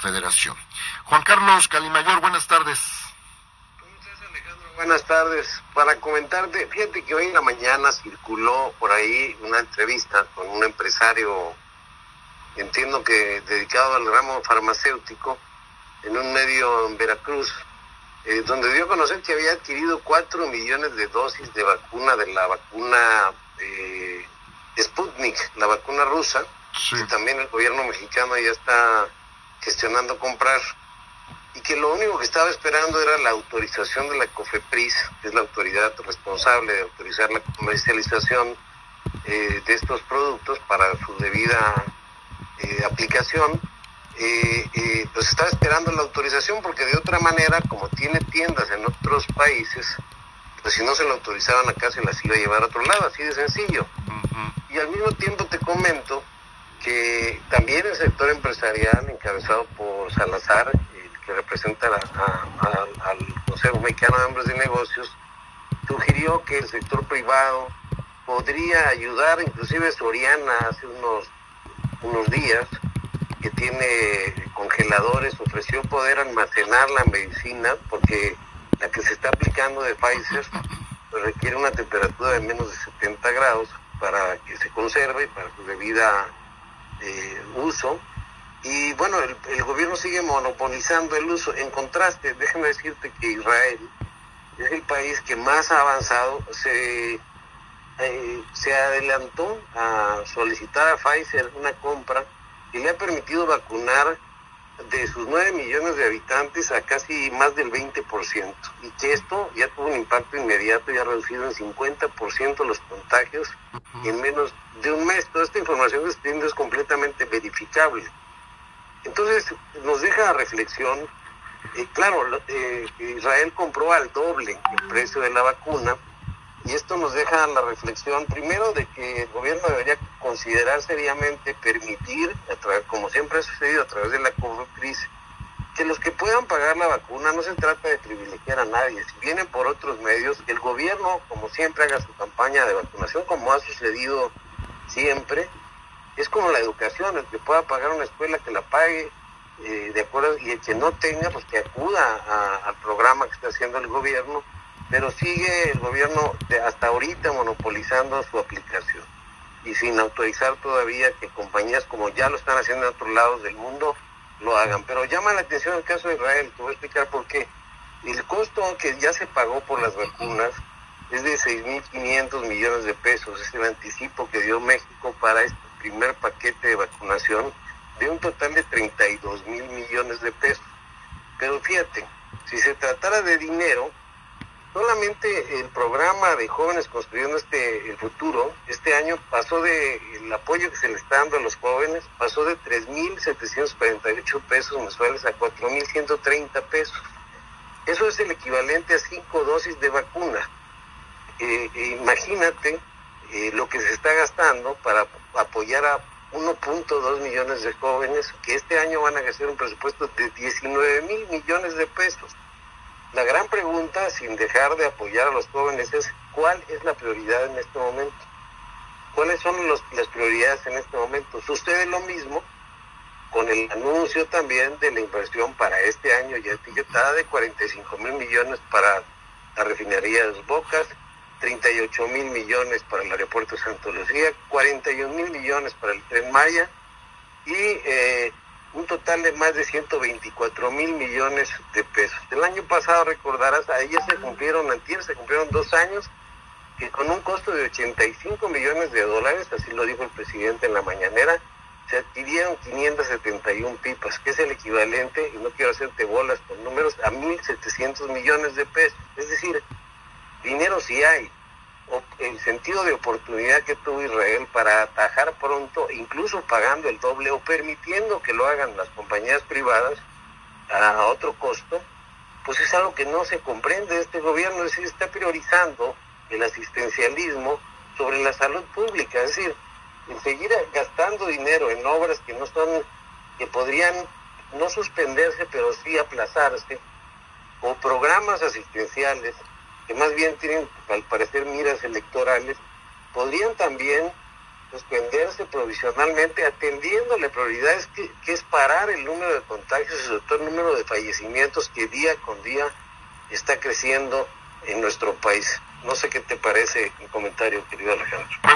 Federación. Juan Carlos Calimayor, buenas tardes. Buenas tardes. Para comentarte, fíjate que hoy en la mañana circuló por ahí una entrevista con un empresario, entiendo que dedicado al ramo farmacéutico, en un medio en Veracruz, eh, donde dio a conocer que había adquirido cuatro millones de dosis de vacuna, de la vacuna eh, Sputnik, la vacuna rusa, y también el gobierno mexicano ya está gestionando comprar y que lo único que estaba esperando era la autorización de la COFEPRIS, que es la autoridad responsable de autorizar la comercialización eh, de estos productos para su debida eh, aplicación. Eh, pues estaba esperando la autorización porque de otra manera, como tiene tiendas en otros países, pues si no se la autorizaban acá se las iba a llevar a otro lado, así de sencillo. Y al mismo tiempo te comento que también el sector empresarial, encabezado por Salazar, que representa al Consejo Mexicano de Hombres de Negocios, sugirió que el sector privado podría ayudar, inclusive Soriana hace unos, unos días, que tiene congeladores, ofreció poder almacenar la medicina, porque la que se está aplicando de Pfizer requiere una temperatura de menos de 70 grados para que se conserve, para su debida eh, uso. Y bueno, el, gobierno sigue monopolizando el uso. En contraste, déjame decirte que Israel es el país que más ha avanzado, se, eh, se adelantó a solicitar a Pfizer una compra que le ha permitido vacunar de sus 9 millones de habitantes a casi más del 20%. Y que esto ya tuvo un impacto inmediato y ha reducido en 50% los contagios en menos de un mes. Toda esta información que estoy es completamente verificable. Entonces nos deja la reflexión. Eh, claro, eh, Israel compró al doble el precio de la vacuna y esto nos deja la reflexión primero de que el gobierno debería considerar seriamente permitir, como siempre ha sucedido a través de la crisis, que los que puedan pagar la vacuna no se trata de privilegiar a nadie. Si vienen por otros medios, el gobierno, como siempre, haga su campaña de vacunación, como ha sucedido siempre. Es como la educación, el que pueda pagar una escuela que la pague, eh, de acuerdo, y el que no tenga, pues que acuda al programa que está haciendo el gobierno, pero sigue el gobierno de hasta ahorita monopolizando su aplicación y sin autorizar todavía que compañías como ya lo están haciendo en otros lados del mundo lo hagan. Pero llama la atención el caso de Israel, te voy a explicar por qué. El costo que ya se pagó por las vacunas es de 6.500 millones de pesos, es el anticipo que dio México para este primer paquete de vacunación de un total de 32 mil millones de pesos. Pero fíjate, si se tratara de dinero, solamente el programa de jóvenes construyendo este el futuro, este año pasó de el apoyo que se le está dando a los jóvenes, pasó de 3.748 pesos mensuales a 4.130 pesos. Eso es el equivalente a cinco dosis de vacuna. Eh, eh, imagínate eh, lo que se está gastando para apoyar a 1.2 millones de jóvenes que este año van a gastar un presupuesto de 19 mil millones de pesos. Sin dejar de apoyar a los jóvenes, es cuál es la prioridad en este momento. ¿Cuáles son las prioridades en este momento? Sucede lo mismo con el anuncio también de la inversión para este año ya etiquetada de 45 mil millones para la refinería de Dos Bocas, 38 mil millones para el aeropuerto de Santa Lucía, 41 mil millones para el tren Maya y eh, un total de más de 124 mil millones de pesos. El año pasado, recordarás, a ella se cumplieron, antier se cumplieron dos años que con un costo de 85 millones de dólares, así lo dijo el presidente en la mañanera, se adquirieron 571 pipas, que es el equivalente, y no quiero hacerte bolas con números, a 1.700 millones de pesos. Es decir, dinero sí hay. El sentido de oportunidad que tuvo Israel para atajar pronto, incluso pagando el doble o permitiendo que lo hagan las compañías privadas a otro costo, pues es algo que no se comprende. Este gobierno, es está priorizando el asistencialismo sobre la salud pública, es decir, en seguir gastando dinero en obras que no son, que podrían no suspenderse, pero sí aplazarse, o programas asistenciales que más bien tienen al parecer miras electorales, podrían también suspenderse provisionalmente atendiéndole prioridades que, es parar el número de contagios y sobre todo el número de fallecimientos que día con día está creciendo en nuestro país. No sé qué te parece el comentario, querido Alejandro.